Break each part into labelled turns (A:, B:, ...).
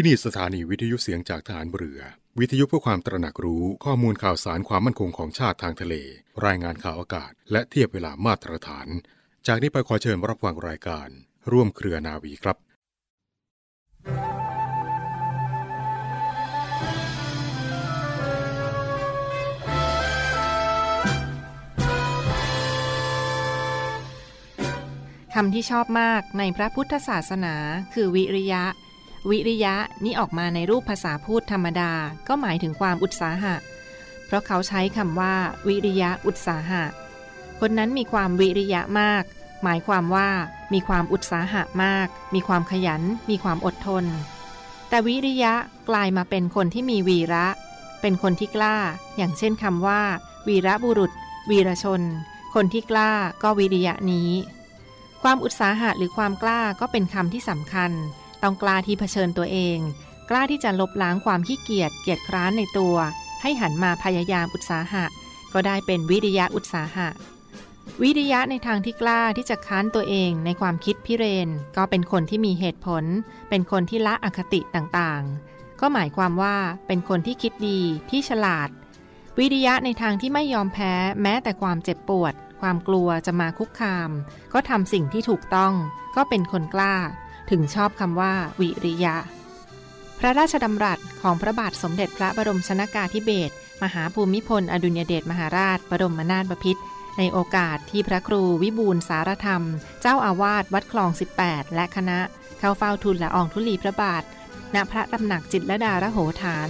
A: ที่นี่สถานีวิทยุเสียงจากฐานเรือ วิทยุเพื่อความตระหนักรู้ข้อมูลข่าวสารความมั่นคงของชาติทางทะเล รายงานข่าวอากาศ และเทียบเวลามาตรฐาน จากนี้ไปขอเชิญรับฟังรายการ ร่วมเครือนาวีครับ
B: คำที่ชอบมากในพระพุทธศาสนาคือวิริยะ วิริยะนี่ออกมาในรูปภาษาพูดธรรมดา ก็หมายถึงความอุตสาหะ เพราะเขาใช้คำว่า วิริยะอุตสาหะ คนนั้นมีความวิริยะมาก หมายความว่ามีความอุตสาหะมาก มีความขยัน มีความอดทน แต่วิริยะกลายมาเป็นคนที่มีวีระ เป็นคนที่กล้า อย่างเช่นคำว่า วีระบุรุษ วีรชน คนที่กล้าก็วิริยะนี้ ความอุตสาหะหรือความกล้าก็เป็นคำที่สำคัญ ต้องกล้าที่เผชิญตัวเอง กล้าที่จะลบล้างความขี้เกียจเกียจคร้านในตัว ให้หันมาพยายามอุตสาหะ ก็ได้เป็นวิริยะอุตสาหะ วิริยะในทางที่กล้าที่จะค้านตัวเองในความคิดพิเรน ก็เป็นคนที่มีเหตุผล เป็นคนที่ละอคติต่างๆ ก็หมายความว่าเป็นคนที่คิดดีที่ฉลาด วิริยะในทางที่ไม่ยอมแพ้แม้แต่ความเจ็บปวด ความกลัวจะมาคุกคาม ก็ทำสิ่งที่ถูกต้อง ก็เป็นคนกล้า ถึงชอบคำว่า วิริยะ พระราชดำรัสของพระบาทสมเด็จพระบรมชนากาธิเบศรมหาภูมิพล อดุลยเดชมหาราช บรมนาถบพิตรในโอกาสที่พระครูวิบูลสารธรรม เจ้าอาวาสวัดคลอง 18 และคณะ เข้าเฝ้าทูลละอองธุลีพระบาท ณพระตำหนักจิตรลดาระโหฐาน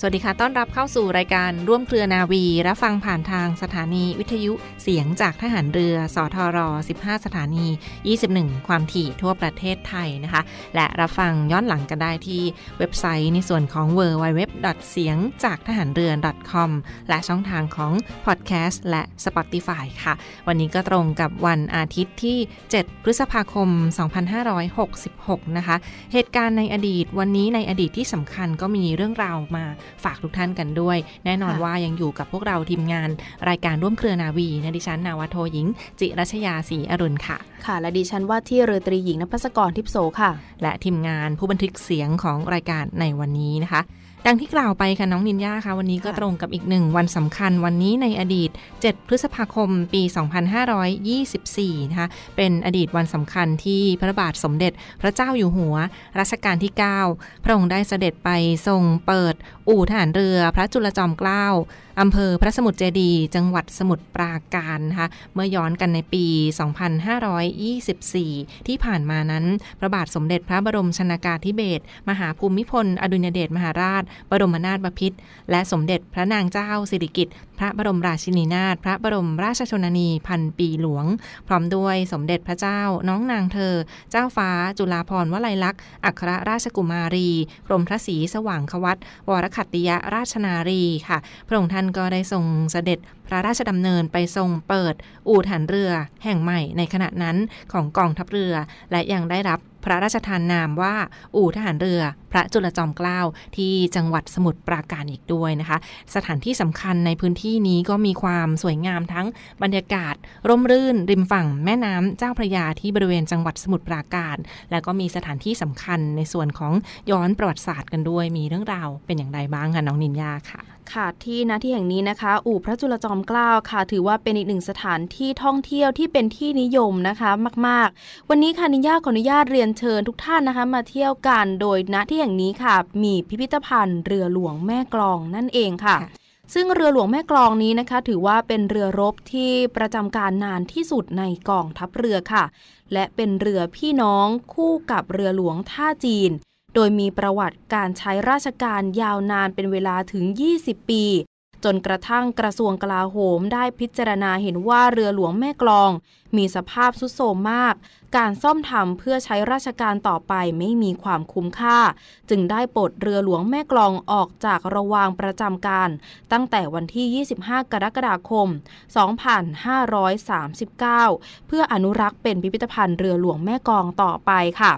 B: สวัสดีค่ะ ต้อนรับเข้าสู่รายการร่วมเครือนาวี รับฟังผ่านทางสถานีวิทยุเสียงจากทหารเรือ สทร 15 สถานี 21 ความถี่ทั่วประเทศไทยนะคะ และรับฟังย้อนหลังกันได้ที่เว็บไซต์ในส่วนของ w w w เสียงจากทหารเรือ .com และช่องทางของ podcast และ Spotify ค่ะ วันนี้ก็ตรงกับวันอาทิตย์ที่ 7 พฤษภาคม 2566 นะคะ เหตุการณ์ในอดีตวันนี้ในอดีตที่สำคัญก็มีเรื่องราวมาฝากทุกท่านกันด้วย แน่นอน
C: ค่ะ
B: ว่ายังอยู่กับพวกเราทีมงานรายการร่วมเครือนาวีนะดิฉันนาวาโทหญิง จิรัชยาศรีอรุณค่ะ
C: ค่ะ และดิฉันว่าที่เรือตรีหญิงนภัสกรทิพโสค่ะ
B: และทีมงานผู้บันทึกเสียงของรายการในวันนี้นะคะดังที่กล่าวไปค่ะ น้องนินยาค่ะ วันนี้ก็
C: ค่ะ
B: ตรงกับอีกหนึ่งวันสำคัญวันนี้ในอดีต 7 พฤษภาคมปี 2524 นะคะเป็นอดีตวันสำคัญที่พระบาทสมเด็จพระเจ้าอยู่หัวรัชกาลที่ 9 พระองค์ได้เสด็จไปทรงเปิดอู่ทหารเรือพระจุลจอมเกล้าอำเภอพระสมุทรเจดี จังหวัดสมุทรปราการนะคะเมื่อย้อนกันในปี 2524 ที่ผ่านมานั้น พระบาทสมเด็จพระบรมชนากาธิเบศรมหาภูมิพล อดุลยเดชมหาราช บรมนาถบพิตรและสมเด็จพระนางเจ้าสิริกิติ์พระบรมราชินีนาถพระบรมราชชนนีพันปีหลวง พร้อมด้วยสมเด็จพระเจ้า น้องนางเธอ เจ้าฟ้าจุฬาภรณ์วลัยลักษณ์อัครราชกุมารีกรมพระศรีสว่างควัตวรคัตติยราชนารีค่ะ พระองค์ท่านก็ได้ทรงเสด็จพระราชดำเนินไปทรงเปิดอู่ฐานเรือแห่งใหม่ในขณะนั้นของกองทัพเรือ และยังได้รับพระราชทานนามว่า อู่ทหารเรือ พระจุลจอมเกล้าที่จังหวัดสมุทรปราการอีกด้วยนะคะ สถานที่สำคัญในพื้นที่นี้ก็มีความสวยงามทั้งบรรยากาศ ร่มรื่น ริมฝั่งแม่น้ำเจ้าพระยาที่บริเวณจังหวัดสมุทรปราการ แล้วก็มีสถานที่สำคัญในส่วนของย้อนประวัติศาสตร์กันด้วย มีเรื่องราวเป็นอย่างไรบ้างคะน้องนินยาค่ะ
C: ค่ะที่ณที่แห่งนี้นะคะ อู่พระจุลจอมเกล้าค่ะ ถือว่าเป็นอีกหนึ่งสถานที่ท่องเที่ยวที่เป็นที่นิยมนะคะมาก ๆ วันนี้ค่ะนิย่าขออนุญาตเรียนเชิญทุกท่านนะคะ มาเที่ยวกันโดยณที่แห่งนี้ค่ะ มีพิพิธภัณฑ์เรือหลวงแม่กลองนั่นเองค่ะ
B: ค่ะ
C: ซึ่งเรือหลวงแม่กลองนี้นะคะ ถือว่าเป็นเรือรบที่ประจำการนานที่สุดในกองทัพเรือค่ะ และเป็นเรือพี่น้องคู่กับเรือหลวงท่าจีน โดยมีประวัติการใช้ราชการยาวนานเป็นเวลาถึง 20 ปี จนกระทั่งกระทรวงกลาโหมได้พิจารณาเห็นว่าเรือหลวงแม่กลอง มีสภาพสุดโทรมมาก การซ่อมทำเพื่อใช้ราชการต่อไปไม่มีความคุ้มค่า จึงได้ปลดเรือหลวงแม่กลองออกจากระวางประจำการ ตั้งแต่วันที่ 25 กรกฎาคม 2539 เพื่ออนุรักษ์เป็นพิพิธภัณฑ์เรือหลวงแม่กลองต่อไปค่ะ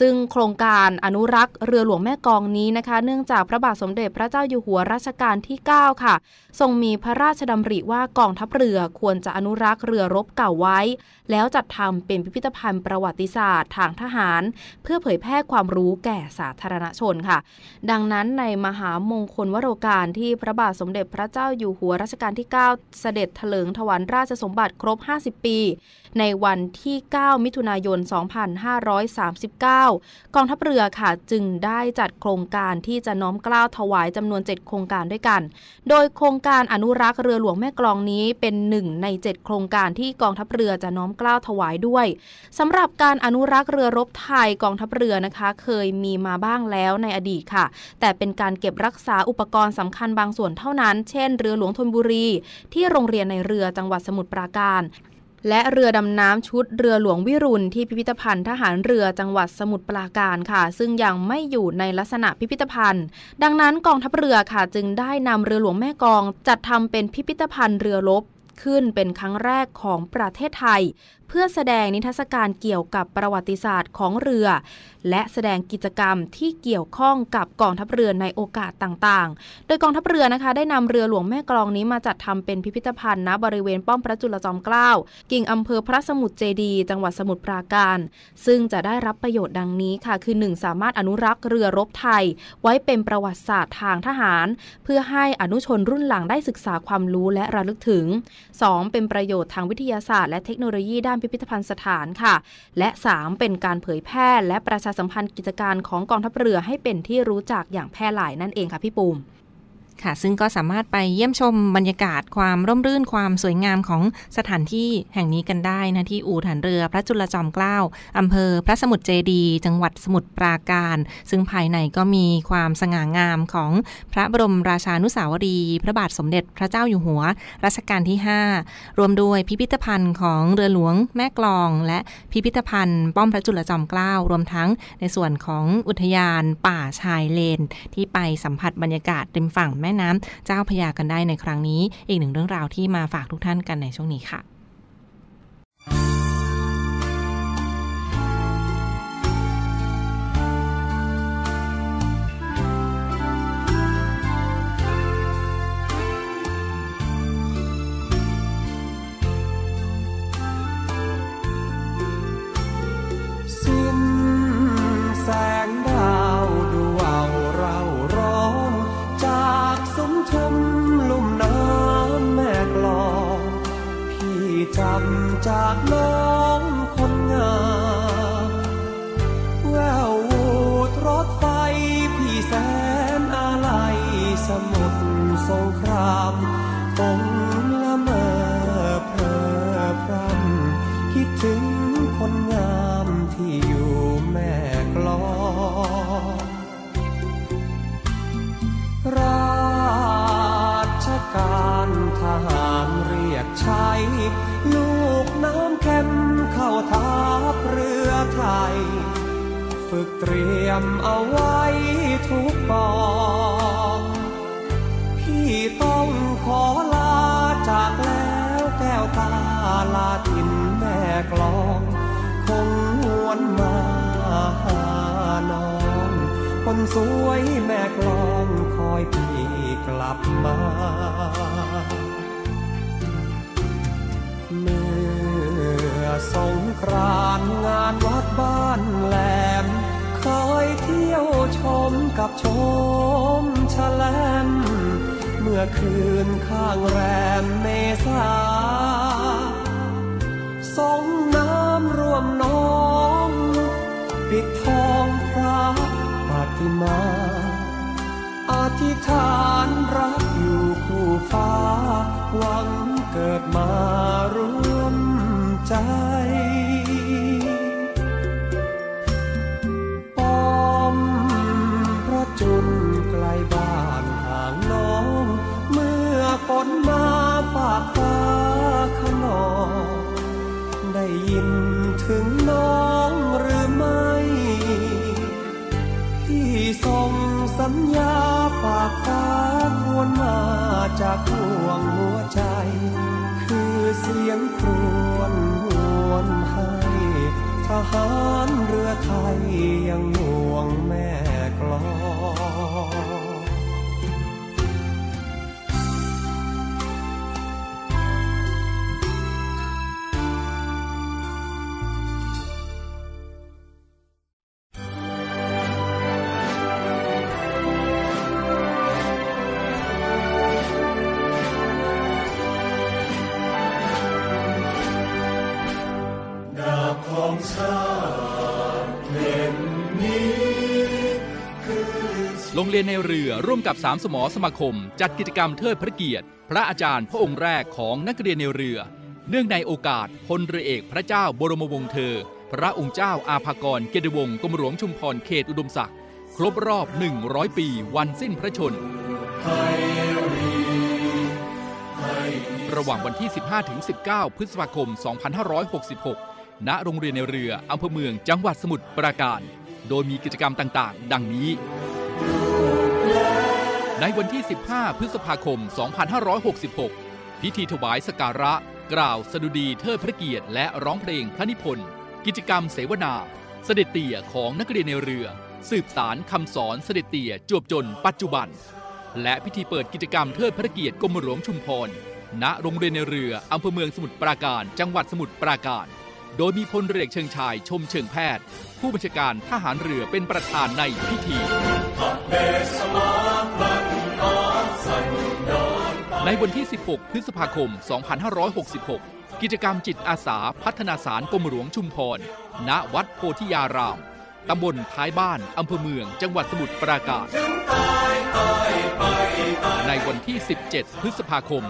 C: ซึ่งโครงการอนุรักษ์เรือหลวงแม่กลองนี้นะคะ เนื่องจากพระบาทสมเด็จพระเจ้าอยู่หัวรัชกาลที่ 9 ค่ะ ทรงมีพระราชดำริว่ากองทัพเรือควรจะอนุรักษ์เรือรบเก่าไว้แล้วจัดทำเป็นพิพิธภัณฑ์ประวัติศาสตร์ทางทหาร เพื่อเผยแพร่ความรู้แก่สาธารณชนค่ะ ดังนั้นในมหามงคลวโรการที่พระบาทสมเด็จพระเจ้าอยู่หัวรัชกาลที่ 9 เสด็จเถลิงถวันราชสมบัติครบ 50 ปี ในวันที่ 9 มิถุนายน 2539 กองทัพเรือค่ะจึงได้จัดโครงการที่จะน้อมเกล้าถวายจำนวน 7 โครงการด้วยกัน โดยโครงการอนุรักษ์เรือหลวงแม่กลองนี้เป็นหนึ่งใน 7 โครงการที่กองทัพเรือจะน้อมเกล้าถวายด้วยสำหรับการอนุรักษ์เรือรบไทยกองทัพเรือนะคะ เคยมีมาบ้างแล้วในอดีตค่ะ แต่เป็นการเก็บรักษาอุปกรณ์สำคัญบางส่วนเท่านั้น เช่น เรือหลวงธนบุรี ที่โรงเรียนในเรือจังหวัดสมุทรปราการ และเรือดำน้ำชุดเรือหลวงวิรุณที่พิพิธภัณฑ์ทหารเรือจังหวัดสมุทรปราการค่ะ ซึ่งยังไม่อยู่ในลักษณะพิพิธภัณฑ์ ดังนั้นกองทัพเรือค่ะจึงได้นำเรือหลวงแม่กอง จัดทำเป็นพิพิธภัณฑ์เรือรบขึ้นเป็นครั้งแรกของประเทศไทยเพื่อแสดงนิทรรศการเกี่ยวกับประวัติศาสตร์ของเรือ และแสดงกิจกรรมที่เกี่ยวข้องกับกองทัพเรือในโอกาสต่างๆ โดยกองทัพเรือนะคะ ได้นำเรือหลวงแม่กลองนี้มาจัดทำเป็นพิพิธภัณฑ์ณบริเวณป้อมพระจุลจอมเกล้ากิ่งอำเภอพระสมุทรเจดีจังหวัดสมุทรปราการ ซึ่งจะได้รับประโยชน์ดังนี้ค่ะ คือ 1 สามารถอนุรักษ์เรือรบไทย ไว้เป็นประวัติศาสตร์ทางทหาร เพื่อให้อนุชนรุ่นหลังได้ศึกษาความรู้และระลึกถึง 2. เป็นประโยชน์ทางวิทยาศาสตร์และเทคโนโลยีด้านพิพิธภัณฑ์สถานค่ะ และ 3. เป็นการเผยแพร่และประชาสัมพันธ์กิจการของกองทัพเรือให้เป็นที่รู้จักอย่างแพร่หลายนั่นเองค่ะพี่ปุ่ม
B: ค่ะ ซึ่งก็สามารถไปเยี่ยมชมบรรยากาศความร่มรื่นความสวยงามของสถานที่แห่งนี้กันได้นะที่อู่ฐานเรือพระจุลจอมเกล้าอำเภอพระสมุทรเจดี จังหวัดสมุทรปราการ ซึ่งภายในก็มีความสง่างามของพระบรมราชานุสาวรี พระบาทสมเด็จพระเจ้าอยู่หัว รัชกาลที่ 5 รวมด้วยพิพิธภัณฑ์ของเรือหลวงแม่กลอง และพิพิธภัณฑ์ป้อมพระจุลจอมเกล้า รวมทั้งในส่วนของอุทยานป่าชายเลน ที่ไปสัมผัสบรรยากาศริมฝั่งแม่น้ำเจ้าพยากันได้ในครั้งนี้ อีกหนึ่งเรื่องราวที่มาฝากทุกท่านกันในช่วงนี้ค่ะ
D: จากน้องคนงามแวววูดรถไฟพี่แสนอะไรสมุทรสงครามคงละเมอเพลอพรำคิดถึงคนงามที่อยู่แม่กลองราชการทหารเรียกใช้ลูก น้ำเข้มเข้าทัพเรือไทย ฝึกเตรียมเอาไว้ทุกปองพี่ต้องขอลาจากแล้วแก้วตาลาทินแม่กลอง คงหวนมาหาน้อง คนสวยแม่กลองคอยพี่กลับมา สงกรานงานวัดบ้านแหลม เคยเที่ยวชมกับชมฉลม เมื่อคืนข้างแรมเมษาสองน้ำรวมน้อง ปิดทองพระปฏิมาอธิษฐานรักอยู่คู่ฟ้า หวังเกิดมาร่วม จป้อมเพราะจนไกลบ้านห่างน้อง เมื่อฝนมาฝากฟ้าขนองได้ยินถึงน้องหรือไม่ที่ส่งสัญญาฝากฟ้าควรมาจากห่วงหัวใจ คือเสียงครู หารเรือไทยยังห่วง
E: โรงเรียนในเรือร่วมกับสามสมอสมาคม จัดกิจกรรมเทิดพระเกียรติ พระอาจารย์พระองค์แรกของนักเรียนในเรือ เนื่องในโอกาสพลเรือเอกพระเจ้าบรมวงศ์เธอ พระองค์เจ้าอาภากรเกยรติวงศ์กรมหลวงชุมพรเขตอุดมศักดิ์ครบรอบ 100 ปีวันสิ้นพระชน ระหว่างวันที่ 15-19 พฤษภาคม 2566 ณโรงเรียนในเรืออำเภอเมืองจังหวัดสมุทรปราการ โดยมีกิจกรรมต่างๆ ดังนี้ ในวันที่ 15 พฤษภาคม 2566 พิธีถวายสการะ กล่าวสดุดีเทิดพระเกียรติและร้องเพลงพระนิพนธ์กิจกรรมเสวนา เสด็จเตี่ยของนักเรียนในเรือ สืบสารคำสอนเสด็จเตี่ยจวบจนปัจจุบัน และพิธีเปิดกิจกรรมเทิดพระเกียรติกรมหลวงชุมพรณโรงเรียนในเรืออำเภอเมืองสมุทรปราการ จังหวัดสมุทรปราการ โดยมีพลเรือเชิงชายชมเชิงแพทย์ ผู้บัญชาการทหารเรือเป็นประธานในพิธี ในวันที่ 16 พฤษภาคม 2566 กิจกรรมจิตอาสาพัฒนาสารกรมหลวงชุมพร ณ วัดโพธิยาราม ตำบลท้ายบ้าน อำเภอเมือง จังหวัดสมุทรปราการ ในวันที่ 17 พฤษภาคม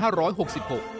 E: 2566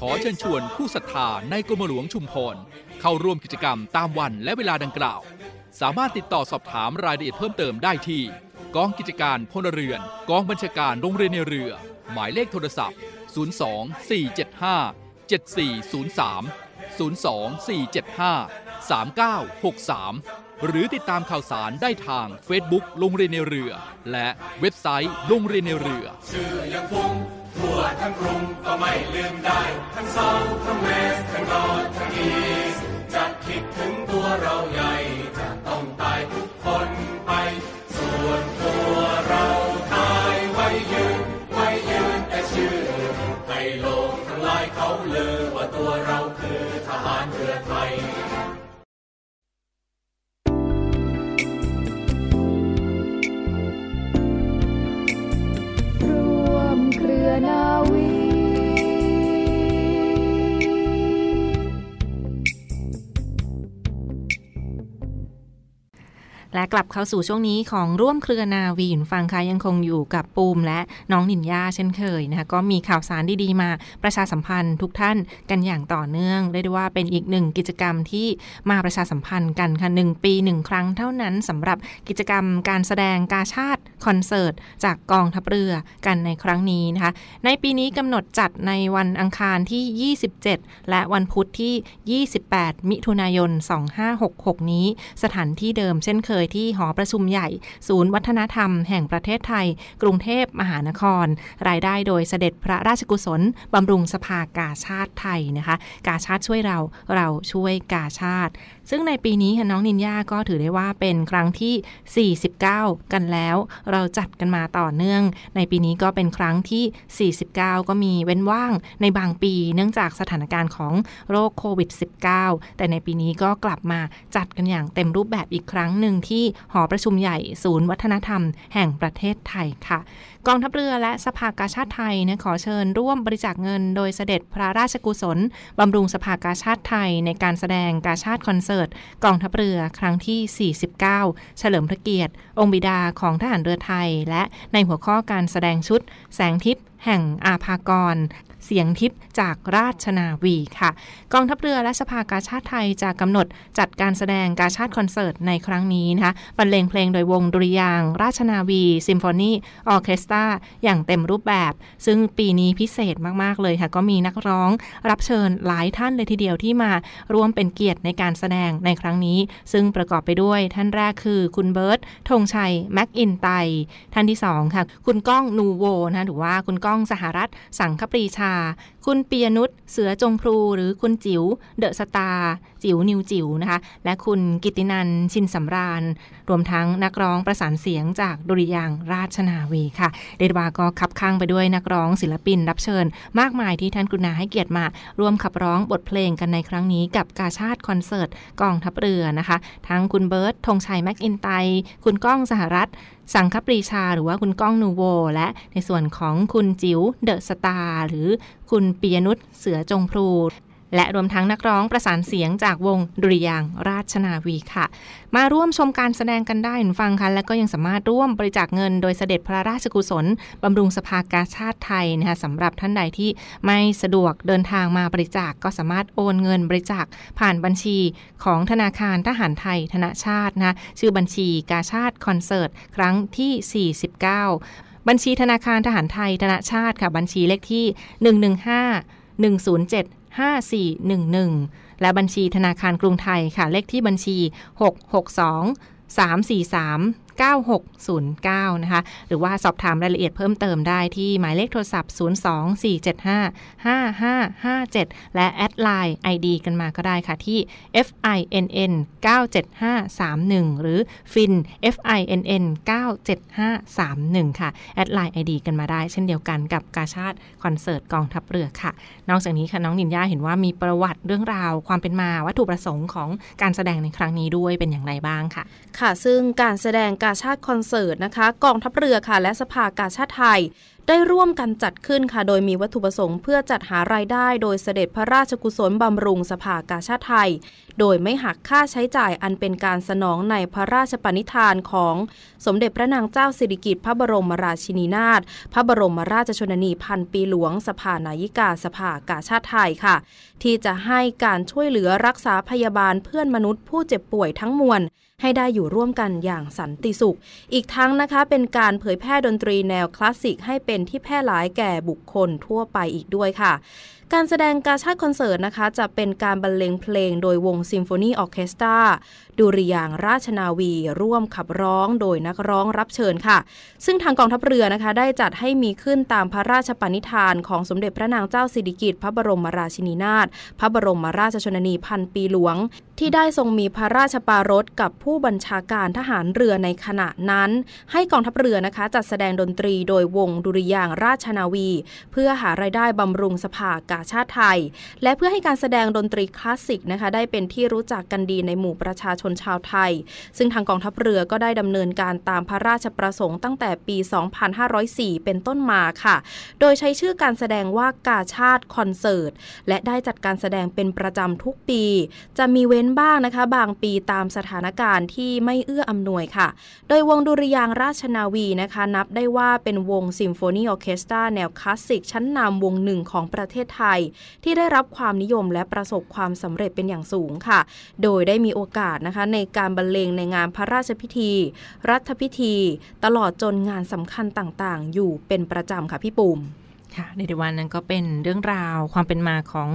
E: ขอเชิญชวนผู้ศรัทธาในกรมหลวงชุมพร เข้าร่วมกิจกรรมตามวันและเวลาดังกล่าว สามารถติดต่อสอบถามรายละเอียดเพิ่มเติมได้ที่ กองกิจการพลเรือน กองบัญชาการโรงเรียนในเรือ หมายเลขโทรศัพท์ 02 475 7403 02 475 3963 หรือติดตามข่าวสารได้ทาง Facebook โรงเรียนในเรือ และเว็บไซต์โรงเรียนในเรือ
F: ทั่ว
E: ทั้งกรุงก็ไม่ลืมได้ ทั้ง
F: เซา
E: ทั้งเวสทั้งนอร์ทั้งอีสจะ
F: คิดถึงตัวเราอย่า เและ
B: กลับเข้าสู่ช่วงนี้ของร่วมเครือนาวีหุ่นฟังค่ะยังคงอยู่กับปูมและน้องนินยาเช่นเคยนะคะก็มีข่าวสารดีๆมาประชาสัมพันธ์ทุกท่านกันอย่างต่อเนื่องเรียกได้ว่าเป็นอีกหนึ่งกิจกรรมที่มาประชาสัมพันธ์กันค่ะหนึ่งปีหนึ่งครั้งเท่านั้นสำหรับกิจกรรมการแสดงกาชาติคอนเสิร์ตจากกองทัพเรือกันในครั้งนี้นะคะ ในปีนี้กำหนดจัดในวันอังคารที่ 27 และวันพุธที่ 28 มิถุนายน 2566 นี้ สถานที่เดิมเช่นเคยยที่หอประชุมใหญ่ ศูนย์วัฒนธรรมแห่งประเทศไทย กรุงเทพมหานคร รายได้โดยเสด็จพระราชกุศลบำรุงสภากาชาติไทยนะคะ กาชาติช่วยเราเราช่วยกาชาติ ซึ่งในปีนี้ค่ะน้องนินยาก็ถือได้ว่าเป็นครั้งที่ 49 กันแล้ว เราจัดกันมาต่อเนื่อง ในปีนี้ก็เป็นครั้งที่ 49 ก็มีเว้นว่างในบางปีเนื่องจากสถานการณ์ของโรคโควิด -19 แต่ในปีนี้ก็กลับมาจัดกันอย่างเต็มรูปแบบอีกครั้งหนึ่งทที่หอประชุมใหญ่ศูนย์วัฒนธรรม แห่งประเทศไทยค่ะกองทัพเรือและสภากาชาติไทยนะขอเชิญร่วมบริจาคเงินโดยเสด็จพระราชกุศลบำรุงสภากาชาติไทยในการแสดงกาชาติคอนเสิร์ต กองทัพเรือครั้งที่ 49 เฉลิมพระเกียรติ องค์บิดาของทหารเรือไทย และในหัวข้อการแสดงชุด แสงทิพย์แห่งอาภากร เสียงทิพย์จากราชนาวีค่ะ กองทัพเรือและสภากาชาดไทยจะกำหนดจัดการแสดงกาชาดคอนเสิร์ตในครั้งนี้นะคะบรรเลงเพลงโดยวงดุริยางค์ ราชนาวีซิมโฟนีออเคสตราอย่างเต็มรูปแบบ ซึ่งปีนี้พิเศษมาก ๆ เลยค่ะ ก็มีนักร้องรับเชิญหลายท่านเลยทีเดียวที่มาร่วมเป็นเกียรติในการแสดงในครั้งนี้ ซึ่งประกอบไปด้วยท่านแรกคือคุณเบิร์ตธงชัยแม็กอินไตท่านที่สองค่ะ คุณก้องนูโวนะคะหรือว่าคุณก้องสหรัฐสังคปรีชาาคุณปียนุชเสือจงพลูหรือคุณจิ๋วเดอะสตาร์จิ๋วนิวจิ๋วนะคะ และคุณกิตินันชินสำราญ รวมทั้งนักร้องประสานเสียงจากดุริยางราชนาวีค่ะ เรียกได้ว่าก็คับคั่งไปด้วยนักร้องศิลปินรับเชิญ มากมายที่ท่านกรุณาให้เกียรติมา ร่วมขับร้องบทเพลงกันในครั้งนี้กับกาชาดคอนเสิร์ตกองทัพเรือนะคะ ทั้งคุณเบิร์ดธงชัยแมคอินไตย์คุณก้องสหรัฐสังคปรีชาหรือว่าคุณก้องนูโวและในส่วนของคุณจิ๋วเดอะสตาร์หรือ คุณปิยนุชเสือจงพรูและรวมทั้งนักร้องประสานเสียงจากวงดุริยางค์ราชนาวีค่ะ มาร่วมชมการแสดงกันได้คุณฟังคะและก็ยังสามารถร่วมบริจาคเงินโดยเสด็จพระราชกุศลบำรุงสภากาชาติไทยนะคะสำหรับท่านใดที่ไม่สะดวกเดินทางมาบริจาคก็สามารถโอนเงินบริจาคผ่านบัญชีของธนาคารทหารไทยธนชาตินะะชื่อบัญชีกาชาติคอนเสิร์ตครั้งที่ 49 บัญชีธนาคารทหารไทยธนาชาติค่ะ บัญชีเลขที่ 115 107 5411 และบัญชีธนาคารกรุงไทยค่ะ เลขที่บัญชี 662 343 9609 นะคะ หรือว่าสอบถามรายละเอียดเพิ่มเติมได้ที่หมายเลขโทรศัพท์ 02475 5557 และแอดไลน์ ID กันมาก็ได้ค่ะที่ FINN 97531 หรือ FIN FINN 97531 ค่ะ add LINE ID กันมาได้ เช่นเดียวกันกับกาชาดคอนเสิร์ตกองทัพเรือค่ะ นอกจากนี้ค่ะน้องนินยาเห็นว่ามีประวัติเรื่องราวความเป็นมาวัตถุประสงค์ของการแสดงในครั้งนี้ด้วยเป็นอย่างไรบ้างค่ะ
C: ค่ะ ซึ่งการแสดงการาชาติคอนเสิร์ตนะคะกองทัพเรือค่ะ และสภากาชาติไทย ได้ร่วมกันจัดขึ้นค่ะ โดยมีวัตถุประสงค์เพื่อจัดหารายได้ โดยเสด็จพระราชกุศลบำรุงสภากาชาติไทย โดยไม่หักค่าใช้จ่ายอันเป็นการสนองในพระราชปณิธานของสมเด็จพระนางเจ้าสิริกิติ์พระบรมราชินีนาถพระบรมราชชนนีพันปีหลวง สภานายิกาสภากาชาติไทยค่ะ ที่จะให้การช่วยเหลือรักษาพยาบาลเพื่อนมนุษย์ผู้เจ็บป่วยทั้งมวล ให้ได้อยู่ร่วมกันอย่างสันติสุข อีกทั้งนะคะเป็นการเผยแพร่ดนตรีแนวคลาสสิกให้เป็นที่แพร่หลายแก่บุคคลทั่วไปอีกด้วยค่ะการแสดงกาชาดคอนเสิร์ตนะคะ จะเป็นการบรรเลงเพลงโดยวงซิมโฟนีออเคสตรา ดุริยางค์ราชนาวีร่วมขับร้องโดยนักร้องรับเชิญค่ะ ซึ่งทางกองทัพเรือนะคะ ได้จัดให้มีขึ้นตามพระราชปณิธานของสมเด็จพระนางเจ้าสิริกิติ์พระบรมราชินีนาถพระบรมราชชนนีพันปีหลวง ที่ได้ทรงมีพระราชปารถกับผู้บัญชาการทหารเรือในขณะนั้น ให้กองทัพเรือนะคะ จัดแสดงดนตรีโดยวงดุริยางราชนาวี เพื่อหารายได้บำรุงสภากาชาติไทย และเพื่อให้การแสดงดนตรีคลาสสิกนะคะ ได้เป็นที่รู้จักกันดีในหมู่ประชาชนชาวไทย ซึ่งทางกองทัพเรือก็ได้ดำเนินการตามพระราชประสงค์ตั้งแต่ปี 2504 เป็นต้นมาค่ะ โดยใช้ชื่อการแสดงว่ากาชาดคอนเสิร์ต และได้จัดการแสดงเป็นประจำทุกปี จะมีเว้นบ้างนะคะ บางปีตามสถานการณ์ที่ไม่เอื้ออำนวยค่ะ โดยวงดุริยางค์ราชนาวีนะคะ นับได้ว่าเป็นวงซิมโฟนีออเคสตราแนวคลาสสิกชั้นนำวงหนึ่งของประเทศไทย ที่ได้รับความนิยมและประสบความสำเร็จเป็นอย่างสูงค่ะ โดยได้มีโอกาสนะคะในการบรรเลงในงานพระราชพิธี รัฐพิธี ตลอดจนงานสำคัญต่างๆ อยู่เป็นประจำค่ะพี่ปุ่ม
B: ค่ะในเดวันนั้นก็เป็นเรื่องราวความเป็นมาของ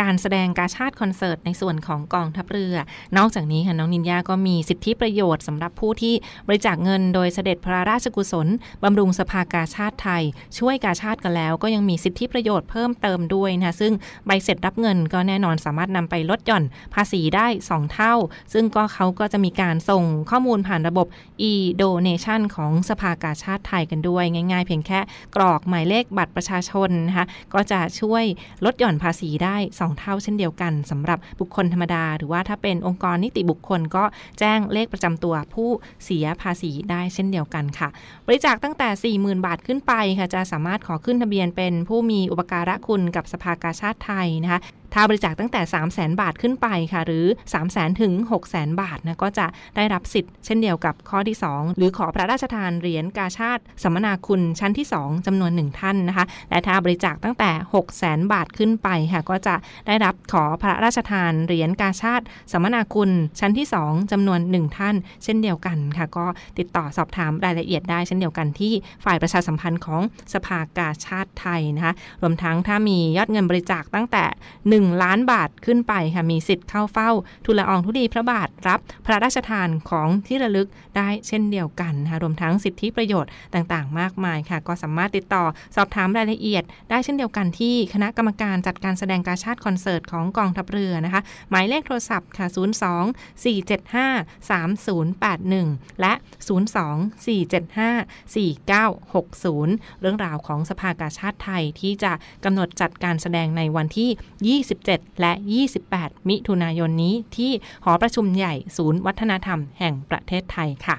B: การแสดงกาชาติคอนเสิร์ตในส่วนของกองทัพเรือ นอกจากนี้ค่ะน้องนินยาก็มีสิทธิประโยชน์สำหรับผู้ที่บริจาคเงินโดยเสด็จพระราชกุศลบำรุงสภากาชาติไทย ช่วยกาชาติกันแล้ว ก็ยังมีสิทธิประโยชน์เพิ่มเติมด้วยนะซึ่งใบเสร็จรับเงินก็แน่นอนสามารถนำไปลดหย่อนภาษีได้ 2 เท่า ซึ่งก็เขาก็จะมีการส่งข้อมูลผ่านระบบ e-donation ของสภากาชาติไทยกันด้วย ง่าย ๆ เพียงแค่กรอกหมายเลขบัตรประชาา
F: ชนนะคะก็จะช่วยลดหย่อนภาษีได้ 2 เท่าเช่นเดียวกันสำหรับบุคคลธรรมดา หรือว่าถ้าเป็นองค์กรนิติบุคคลก็แจ้งเลขประจำตัวผู้เสียภาษีได้เช่นเดียวกันค่ะ บริจาคตั้งแต่ 40,000 บาทขึ้นไปค่ะจะสามารถขอขึ้นทะเบียนเป็นผู้มีอุปการะคุณกับสภากาชาติไทยนะคะ ถ้าบริจาคตั้งแต่ 3 0 0แสนบาทขึ้นไปค่ะ หรือ 3 0 0แสนถึง6 0แสนบาทนะก็จะได้รับสิทธิ์ เช่นเดียวกับข้อที่ 2 หรือขอพระราชทานเหรียญกาชาติสัมมนาคุณชั้นที่ 2จำนวน 1 ท่านนะคะ และถ้าบริจาคตั้งแต่ 6 0แสนบาทขึ้นไปค่ะ ก็จะได้รับขอพระราชทานเหรียญกาชาติสัมมนาคุณชั้นที่ 2จำนวน 1 ท่าน เช่นเดียวกันค่ะ ก็ติดต่อสอบถามรายละเอียดได้เช่นเดียวกันที่ฝ่ายประชาสัมพันธ์ของสภากาชาติไทยนะคะรวมทั้งถ้ามียอดเงินบริจาคตั้งแต่1 ล้านบาทขึ้นไปค่ะมีสิทธิ์เข้าเฝ้าทูลอองทุลีพระบาทรับพระราชทานของที่ระลึกได้เช่นเดียวกันนะคะรวมทั้งสิทธิประโยชน์ต่างๆ มากมายค่ะ ก็สามารถติดต่อสอบถามรายละเอียด ได้เช่นเดียวกันที่คณะกรรมการจัดการแสดงการชาติคอนเสิร์ตของกองทัพเรือนะคะ หมายเลขโทรศัพท์ค่ะ 02 475 3081 และ 02 475 4960 เรื่องราวของสภากาชาติไทยที่จะกำหนดจัดการแสดงในวันที่27และ 28 มิถุนายนนี้ที่หอประชุมใหญ่ศูนย์วัฒนธรรมแห่งประเทศไทยค่ะ